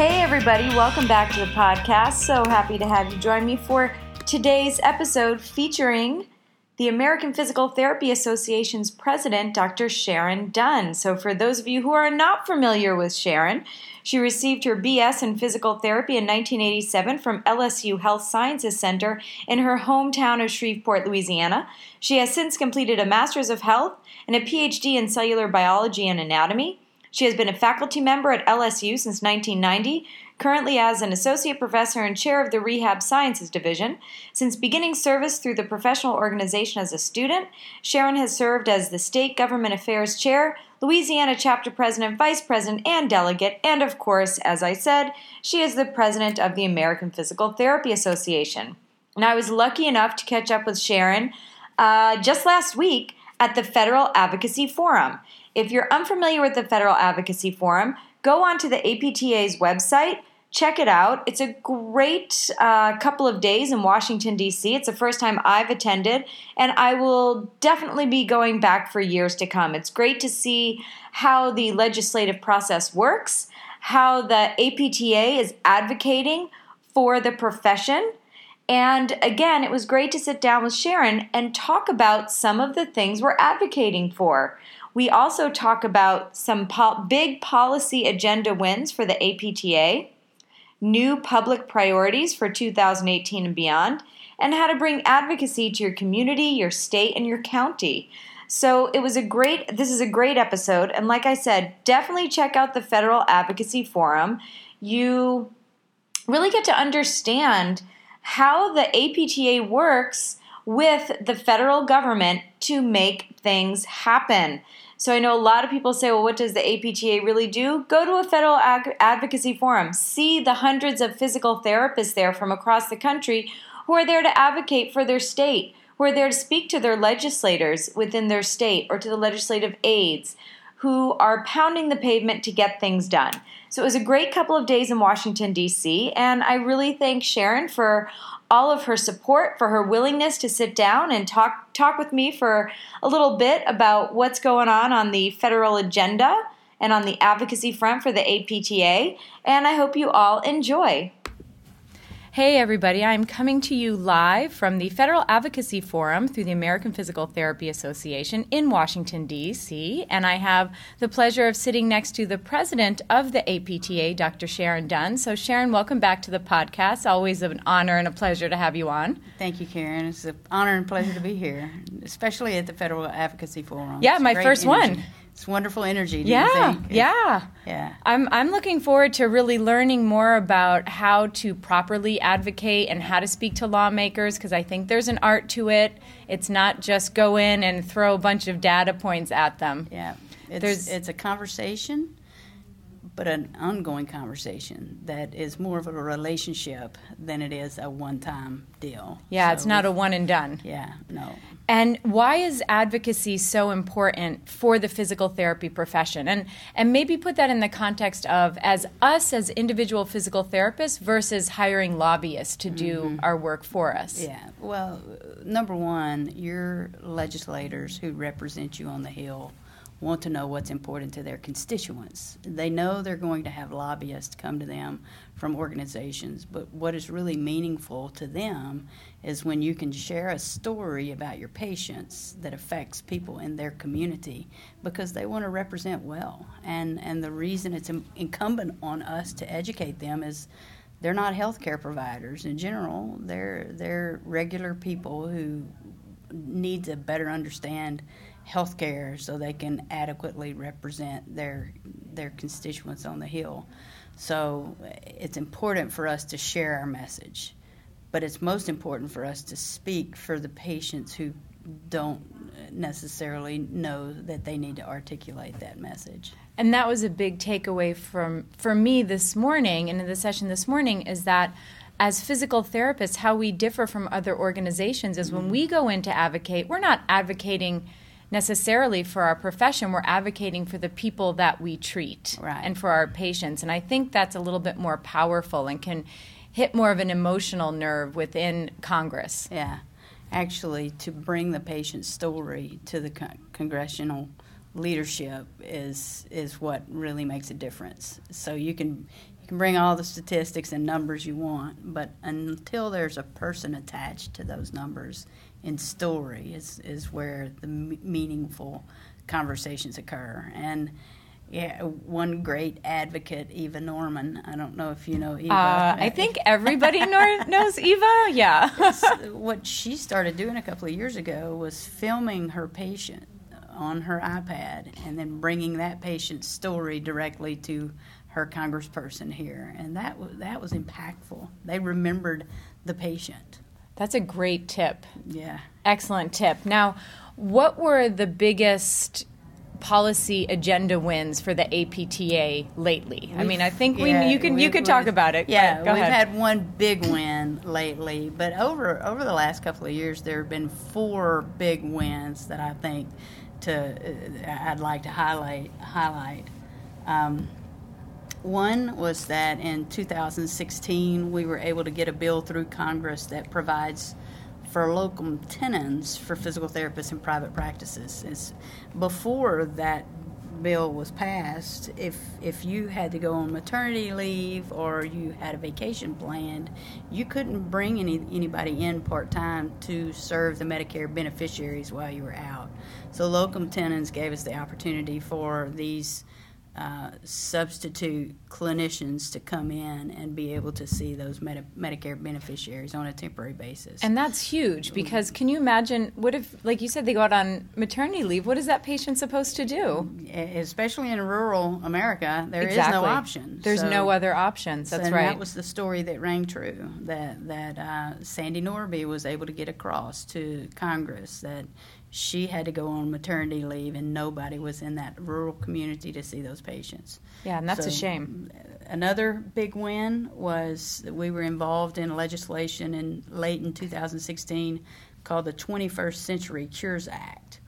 Hey, everybody, welcome back to the podcast. So happy to have you join me for today's episode featuring the American Physical Therapy Association's president, Dr. Sharon Dunn. So, for those of you who are not familiar with Sharon, she received her BS in physical therapy in 1987 from LSU Health Sciences Center in her hometown of Shreveport, Louisiana. She has since completed a Master's of Health and a PhD in cellular biology and anatomy. She has been a faculty member at LSU since 1990, currently as an associate professor and chair of the Rehab Sciences Division. Since beginning service through the professional organization as a student, Sharon has served as the State Government Affairs Chair, Louisiana Chapter President, Vice President, and Delegate, and of course, as I said, she is the President of the American Physical Therapy Association. And I was lucky enough to catch up with Sharon uh, just last week at the Federal Advocacy Forum. If you're unfamiliar with the Federal Advocacy Forum, go onto the APTA's website check it out. It's a great uh, couple of days in Washington, D.C. It's the first time I've attended, and I will definitely be going back for years to come. It's great to see how the legislative process works, how the APTA is advocating for the profession. And again, it was great to sit down with Sharon and talk about some of the things we're advocating for. We also talk about some po- big policy agenda wins for the APTA new public priorities for 2018 and beyond, and how to bring advocacy to your community, your state, and your county. So it was a great, this is a great episode. And like I said, definitely check out the Federal Advocacy Forum. You really get to understand how the APTA works with the federal government to make things happen. So I know a lot of people say, well, what does the APTA really do? Go to a federal ag- advocacy forum. See the hundreds of physical therapists there from across the country who are there to advocate for their state, who are there to speak to their legislators within their state or to the legislative aides who are pounding the pavement to get things done. So it was a great couple of days in Washington, D.C., and I really thank Sharon for all of her support, for her willingness to sit down and talk talk with me for a little bit about what's going on on the federal agenda and on the advocacy front for the APTA. And I hope you all enjoy. Hey, everybody, I'm coming to you live from the Federal Advocacy Forum through the American Physical Therapy Association in Washington, D.C., and I have the pleasure of sitting next to the president of the APTA, Dr. Sharon Dunn. So, Sharon, welcome back to the podcast. Always an honor and a pleasure to have you on. Thank you, Karen. It's an honor and pleasure to be here, especially at the Federal Advocacy Forum. Yeah, my first energy. one. It's wonderful energy. yeah, yeah, yeah. I'm I'm looking forward to really learning more about how to properly advocate and how to speak to lawmakers because I think there's an art to it. It's not just go in and throw a bunch of data points at them. Yeah, it's, There's- it's a conversation, but an ongoing conversation that is more of a relationship than it is a one-time deal. Yeah, it's not a one and done. Yeah, no. And why is advocacy so important for the physical therapy profession? And and maybe put that in the context of as us as individual physical therapists versus hiring lobbyists to do mm-hmm. our work for us. Yeah. Well, number one, your legislators who represent you on the Hill want to know what's important to their constituents. They know they're going to have lobbyists come to them from organizations, but what is really meaningful to them is when you can share a story about your patients that affects people in their community because they want to represent well. And and the reason it's incumbent on us to educate them is they're not healthcare providers in general. They're they're regular people who need to better understand healthcare so they can adequately represent their their constituents on the hill. So it's important for us to share our message, but it's most important for us to speak for the patients who don't necessarily know that they need to articulate that message. And that was a big takeaway from for me this morning and in the session this morning is that as physical therapists, how we differ from other organizations is when mm-hmm. we go in to advocate, we're not advocating necessarily for our profession, we're advocating for the people that we treat Right. and for our patients. And I think that's a little bit more powerful and can hit more of an emotional nerve within Congress. Yeah, actually, to bring the patient's story to the con- congressional leadership is is what really makes a difference. So you can you can bring all the statistics and numbers you want, but until there's a person attached to those numbers in story is is where the m- meaningful conversations occur and. Yeah, one great advocate, Eva Norman. I don't know if you know Eva. Uh, I think everybody knows Eva. Yeah. what she started doing a couple of years ago was filming her patient on her iPad and then bringing that patient's story directly to her congressperson here, and that was that was impactful. They remembered the patient. That's a great tip. Yeah. Excellent tip. Now, what were the biggest policy agenda wins for the APTA lately? I mean, I think we Yeah, you can you could talk about it. Yeah, Go we've ahead. had one big win lately, but over over the last couple of years, there have been four big wins that I think to uh, I'd like to highlight highlight. Um, one was that in 2016 we were able to get a bill through Congress that provides for locum tenens for physical therapists in private practices. It's, before that bill was passed, if if you had to go on maternity leave or you had a vacation planned, you couldn't bring any anybody in part time to serve the Medicare beneficiaries while you were out. So locum tenens gave us the opportunity for these uh, substitute clinicians to come in and be able to see those Medi- Medicare beneficiaries on a temporary basis. And that's huge because can you imagine what if, like you said, they go out on maternity leave? What is that patient supposed to do? especially in rural America, there is exactly. no option. There's So- no other options. That's and right. That was the story that rang true. That that uh, Sandy Norby was able to get across to Congress that she had to go on maternity leave, and nobody was in that rural community to see those patients. yeah, and that's a shame. Another big win was that we were involved in legislation in late in 2016 called the 21st Century Cures Act.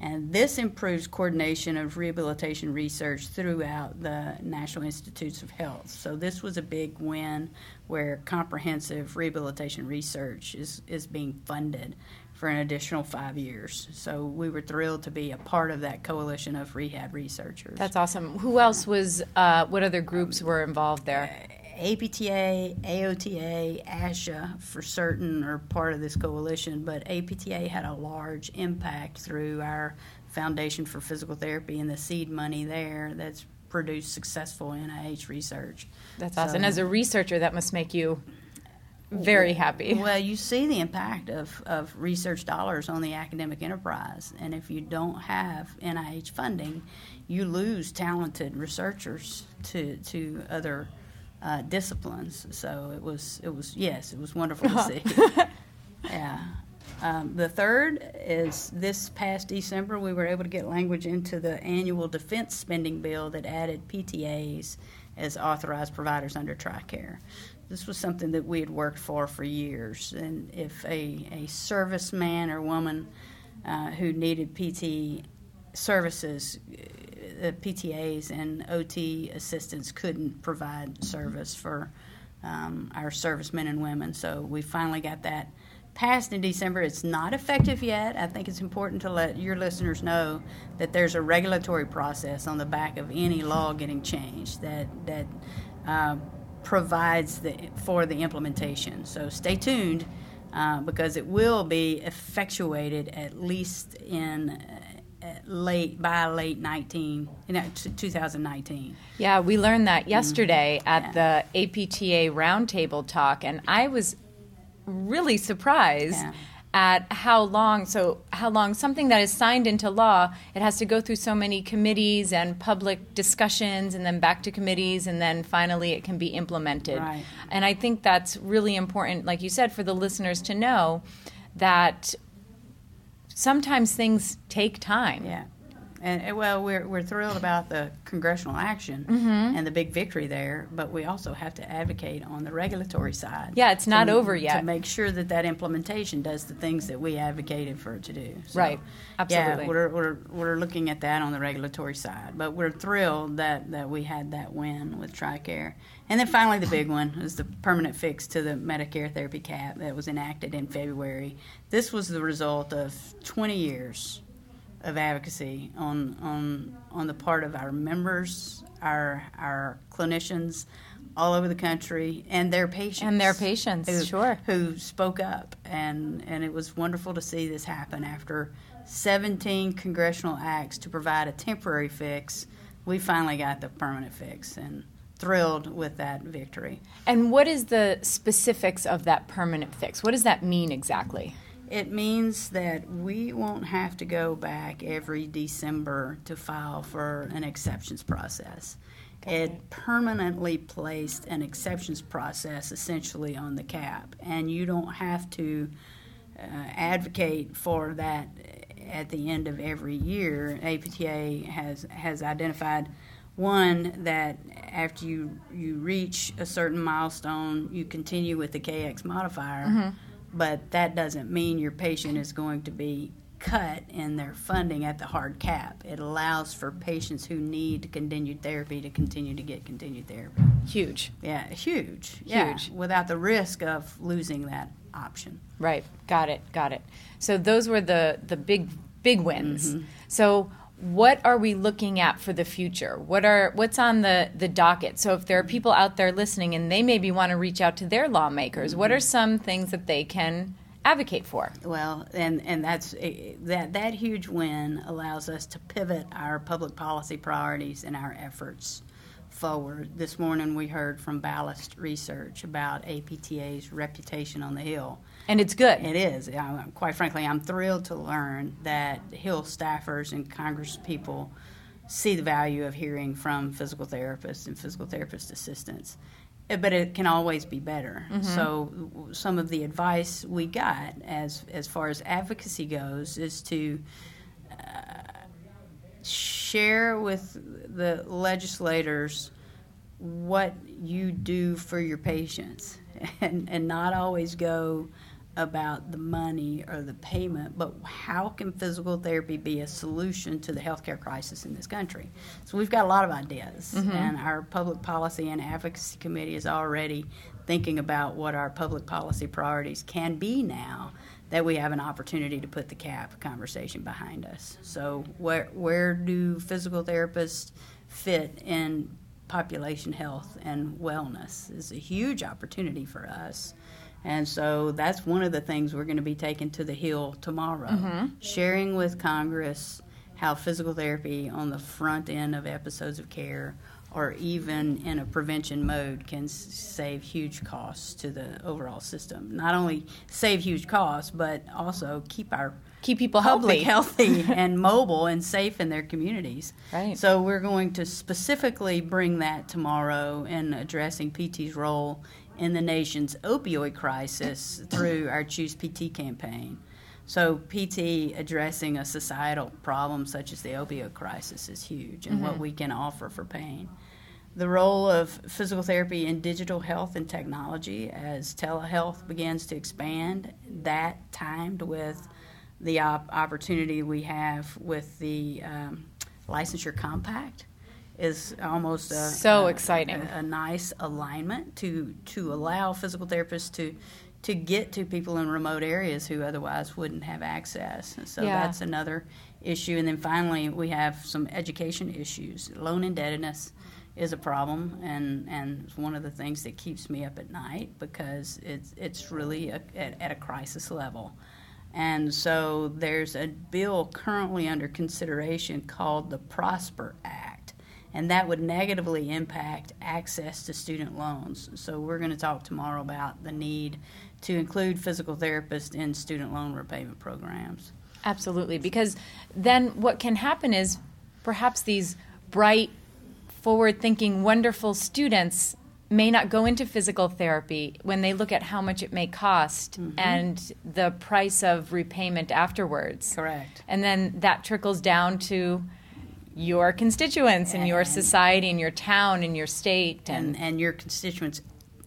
And this improves coordination of rehabilitation research throughout the National Institutes of Health. So this was a big win where comprehensive rehabilitation research is, is being funded for an additional five years. So we were thrilled to be a part of that coalition of rehab researchers. That's awesome. Who else was? Uh, what other groups were involved there? APTA, AOTA, ASHA for certain are part of this coalition, but APTA had a large impact through our Foundation for Physical Therapy and the seed money there that's produced successful NIH research. That's awesome. And As a researcher, that must make you very happy. Well, you see the impact of, of research dollars on the academic enterprise, and if you don't have NIH funding, you lose talented researchers to to other uh, disciplines. So it was it was yes, it was wonderful to see. yeah. Um, the third is this past December, we were able to get language into the annual defense spending bill that added PTAs as authorized providers under TRICARE. This was something that we had worked for for years, and if a, a serviceman or woman uh, who needed PT services, uh, PTAs and OT assistants couldn't provide service for um, our servicemen and women. So we finally got that passed in December. It's not effective yet. I think it's important to let your listeners know that there's a regulatory process on the back of any law getting changed that that uh, provides the, for the implementation. So stay tuned uh, because it will be effectuated at least in. Uh, late by late 19 you know, t- 2019 Yeah, we learned that yesterday at Mm-hmm. Yeah. the APTA roundtable talk, and I was really surprised Yeah. At how long. So, how long something that is signed into law, it has to go through so many committees and public discussions, and then back to committees, and then finally it can be implemented. Right. And I think that's really important, like you said, for the listeners to know that sometimes things take time. Yeah, and, and, well, we're we're thrilled about the congressional action Mm-hmm. and the big victory there, but we also have to advocate on the regulatory side. Yeah, it's not to- over yet. To make sure that that implementation does the things that we advocated for it to do. So, Right. Absolutely. Yeah, we're, we're we're looking at that on the regulatory side, but we're thrilled that that we had that win with TRICARE. And then finally, the big one is the permanent fix to the Medicare therapy cap that was enacted in February. This was the result of 20 years of advocacy on on on the part of our members, our our clinicians all over the country, and their patients. And their patients, who, sure. Who spoke up, and and it was wonderful to see this happen after 17 congressional acts to provide a temporary fix. We finally got the permanent fix, and thrilled with that victory. And what is the specifics of that permanent fix? What does that mean exactly? It means that we won't have to go back every December to file for an exceptions process. It permanently placed an exceptions process essentially on the cap, and you don't have to uh, advocate for that at the end of every year. APTA has has identified one that after you you reach a certain milestone, you continue with the KX modifier, but that doesn't mean your patient is going to be cut in their funding at the hard cap. It allows for patients who need continued therapy to continue to get continued therapy. Huge. Yeah, huge. Yeah, Huge. without the risk of losing that option. Right. Got it. Got it. So those were the the big big wins. Mm-hmm. So what are we looking at for the future? What are what's on the the docket? So if there are people out there listening and they maybe want to reach out to their lawmakers, what are some things that they can advocate for? Well, and and that's eh, that that huge win allows us to pivot our public policy priorities and our efforts forward. This morning we heard from Ballast Research about APTA's reputation on the Hill. And it's good. It is. Uh, quite frankly, I'm thrilled to learn that Hill staffers and Congress people see the value of hearing from physical therapists and physical therapist assistants. Uh, But it can always be better. So, some of the advice we got as as far as advocacy goes is to share with the legislators what you do for your patients and, and not always go about the money or the payment, but how can physical therapy be a solution to the healthcare crisis in this country? So we've got a lot of ideas, mm-hmm. and our public policy and advocacy committee is already thinking about what our public policy priorities can be now that we have an opportunity to put the cap conversation behind us. So where where do physical therapists fit in population health and wellness is a huge opportunity for us. And so that's one of the things we're going to be taking to the Hill tomorrow, mm-hmm. sharing with Congress how physical therapy on the front end of episodes of care or even in a prevention mode can save huge costs to the overall system. Not only save huge costs, but also keep our Keep people healthy. healthy and mobile and safe in their communities. Right. So we're going to specifically bring that tomorrow in addressing PT's role in the nation's opioid crisis through our Choose PT campaign. So PT addressing a societal problem such as the opioid crisis is huge and what we can offer for pain. The role of physical therapy in digital health and technology as telehealth begins to expand, that timed with the op- opportunity we have with the um, licensure compact is almost a, So a- exciting. a, a nice alignment to to allow physical therapists to to get to people in remote areas who otherwise wouldn't have access. So Yeah. that's another issue. And then finally, we have some education issues. Loan indebtedness is a problem, and, and it's one of the things that keeps me up at night because it's, it's really a, at, at a crisis level. And so there's a bill currently under consideration called the Prosper Act, and that would negatively impact access to student loans. So we're going to talk tomorrow about the need to include physical therapists in student loan repayment programs. Absolutely, because then what can happen is perhaps these bright, forward thinking, wonderful students may not go into physical therapy when they look at how much it may cost mm-hmm. and the price of repayment afterwards. Correct. And then that trickles down to your constituents and, your society and your town and your state and, and, and your constituents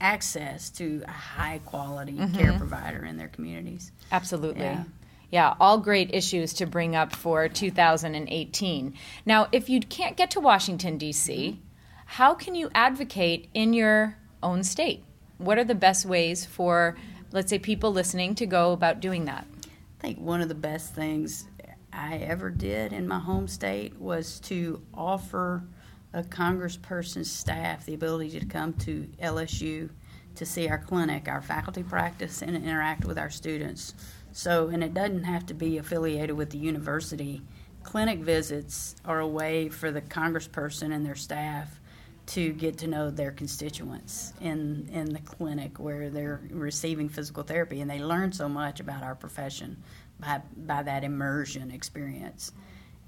access to a high quality Mm-hmm. care provider in their communities. absolutely. Yeah. Yeah, all great issues to bring up for 2018. Now, if you can't get to Washington, D.C., how can you advocate in your own state? What are the best ways for, let's say, people listening to go about doing that? I think one of the best things I ever did in my home state was to offer a congressperson's staff the ability to come to LSU to see our clinic, our faculty practice, and interact with our students. So, and it doesn't have to be affiliated with the university. Clinic visits are a way for the congressperson and their staff to get to know their constituents in in the clinic where they're receiving physical therapy and they learn so much about our profession by by that immersion experience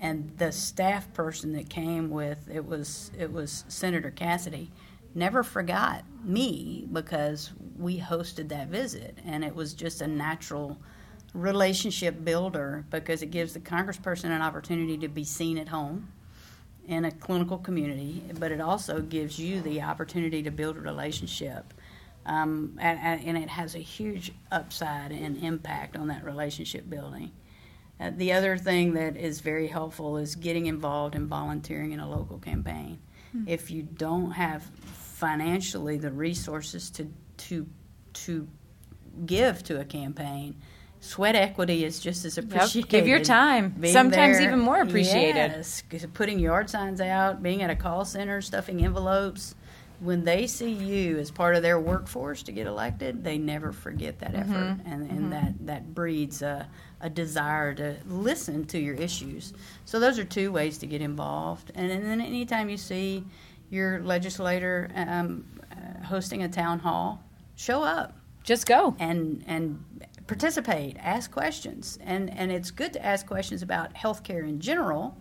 and the staff person that came with it was it was Senator Cassidy never forgot me because we hosted that visit and it was just a natural relationship builder because it gives the congressperson an opportunity to be seen at home in a clinical community, but it also gives you the opportunity to build a relationship. Um, and, and it has a huge upside and impact on that relationship building. Uh, the other thing that is very helpful is getting involved in volunteering in a local campaign. If you don't have financially the resources to to to give to a campaign, sweat equity is just as appreciated. Give your time. Being Sometimes there- even more appreciated. Yes, putting yard signs out, being at a call center, stuffing envelopes. When they see you as part of their workforce to get elected, they never forget that Mm-hmm. effort, and, and that that breeds a, a desire to listen to your issues. So those are two ways to get involved. And, and then anytime you see your legislator um, uh, hosting a town hall, show up Just go. and and participate, ask questions, and and it's good to ask questions about healthcare in general,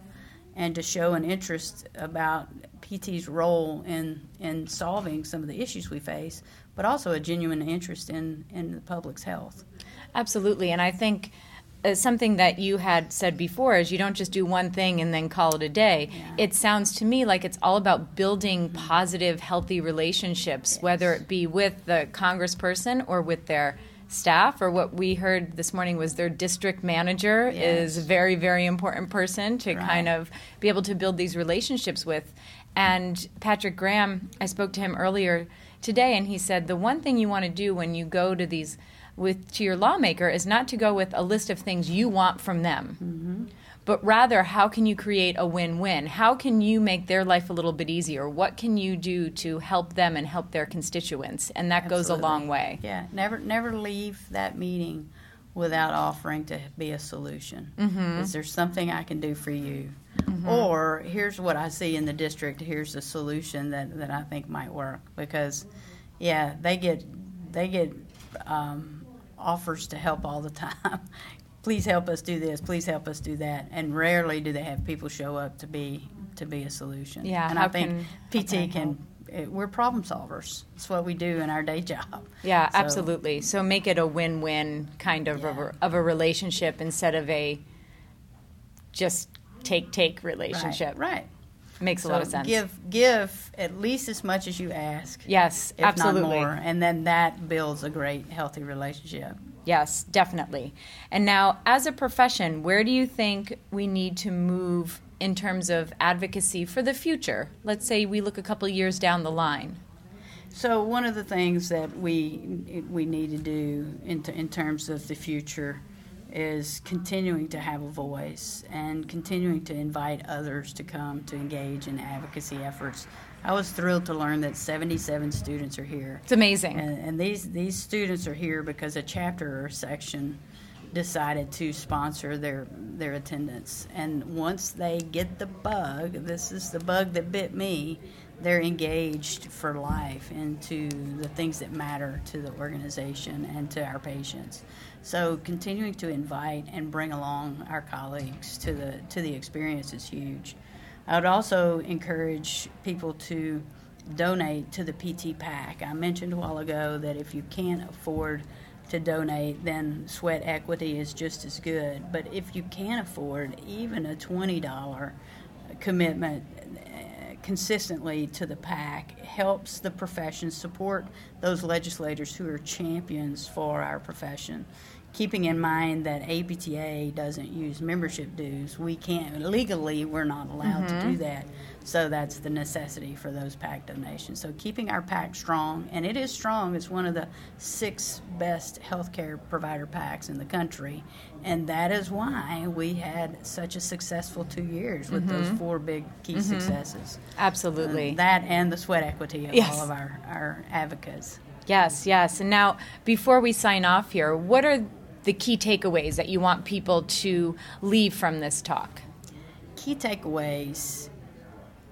and to show an interest about PT's role in in solving some of the issues we face, but also a genuine interest in in the public's health. Absolutely. And I think uh, something that you had said before is you don't just do one thing and then call it a day. It sounds to me like it's all about building positive, healthy relationships, whether it be with the congressperson or with their staff or what we heard this morning was their district manager is a very very important person to Right. kind of be able to build these relationships with. And patrick graham i spoke to him earlier today and he said the one thing you want to do when you go to these with to your lawmaker is not to go with a list of things you want from them mm-hmm. But rather how can you create a win-win how can you make their life a little bit easier what can you do to help them and help their constituents and that goes a long way Yeah, never never leave that meeting without offering to be a solution. Mm-hmm. Is there something I can do for you? Or here's what I see in the district. Here's a solution that, that I think might work because, yeah, they get they get um, offers to help all the time. Please help us do this. Please help us do that. And rarely do they have people show up to be to be a solution. Yeah, and I think can- PT can can. eh, We're problem solvers. It's what we do in our day job. Yeah, So- absolutely. So make it a win-win kind of Yeah. a, of a relationship instead of a just take take relationship. Right. right. Makes a lot of sense. Give give at least as much as you ask, yes, if absolutely. not more, and then that builds a great healthy relationship. Yes, definitely. And now, as a profession, where do you think we need to move in terms of advocacy for the future? Let's say we look a couple years down the line. So one of the things that we we need to do in, t- in terms of the future is continuing to have a voice and continuing to invite others to come to engage in advocacy efforts. I was thrilled to learn that 77 students are here. It's amazing. And, and these these students are here because a chapter or section decided to sponsor their their attendance. And once they get the bug, this is the bug that bit me. They're engaged for life into the things that matter to the organization and to our patients. So continuing to invite and bring along our colleagues to the to the experience is huge. I would also encourage people to donate to the PT PAC. I mentioned a while ago that if you can't afford to donate, then sweat equity is just as good. But if you can afford even a $20 commitment eh, consistently to the PAC helps the profession support those legislators who are champions for our profession. Keeping in mind that APTA doesn't use membership dues, we can't legally we're not allowed mm-hmm. to do that. So that's the necessity for those PAC donations. So keeping our PAC strong, and it is strong. It's one of the six best healthcare provider PACs in the country, and that is why we had such a successful two years with mm-hmm. those four big key mm-hmm. successes. Absolutely, uh, that and the sweat equity of yes. all of our our advocates. Yes, yes. And now, before we sign off here, what are the key takeaways that you want people to leave from this talk? Key takeaways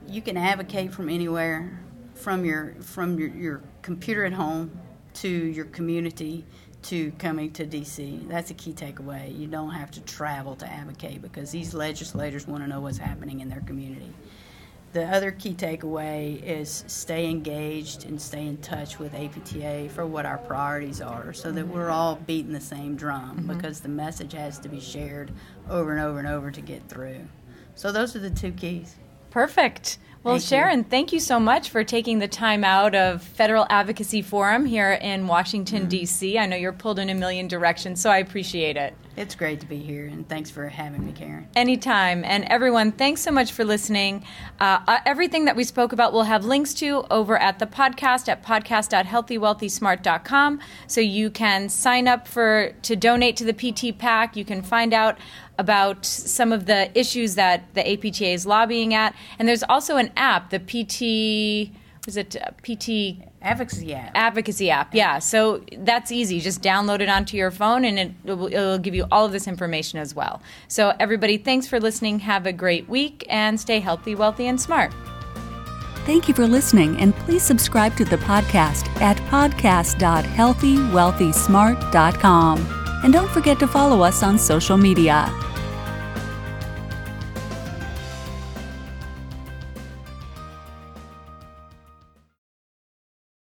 you can advocate from anywhere, from your from your, your computer at home to your community to coming to DC. That's a key takeaway. You don't have to travel to advocate because these legislators want to know what's happening in their community. The other key takeaway is stay engaged and stay in touch with APTA for what our priorities are so that we're all beating the same drum mm-hmm. because the message has to be shared over and over and over to get through. So those are the two keys. Perfect. Well, thank Sharon, you. thank you so much for taking the time out of Federal Advocacy Forum here in Washington, mm-hmm. D.C. I know you're pulled in a million directions, so I appreciate it. It's great to be here, and thanks for having me, Karen. Anytime. And everyone, thanks so much for listening. Uh, uh, everything that we spoke about, we'll have links to over at the podcast at podcast.healthywealthysmart.com. So you can sign up for to donate to the PT PAC. You can find out about some of the issues that the APTA is lobbying at. And there's also an app, the PT, was it uh, PT Advocacy app. Advocacy app, yeah. So that's easy. Just download it onto your phone and it, it, will, it will give you all of this information as well. So, everybody, thanks for listening. Have a great week and stay healthy, wealthy, and smart. Thank you for listening, and please subscribe to the podcast at podcast.healthywealthysmart.com. And don't forget to follow us on social media.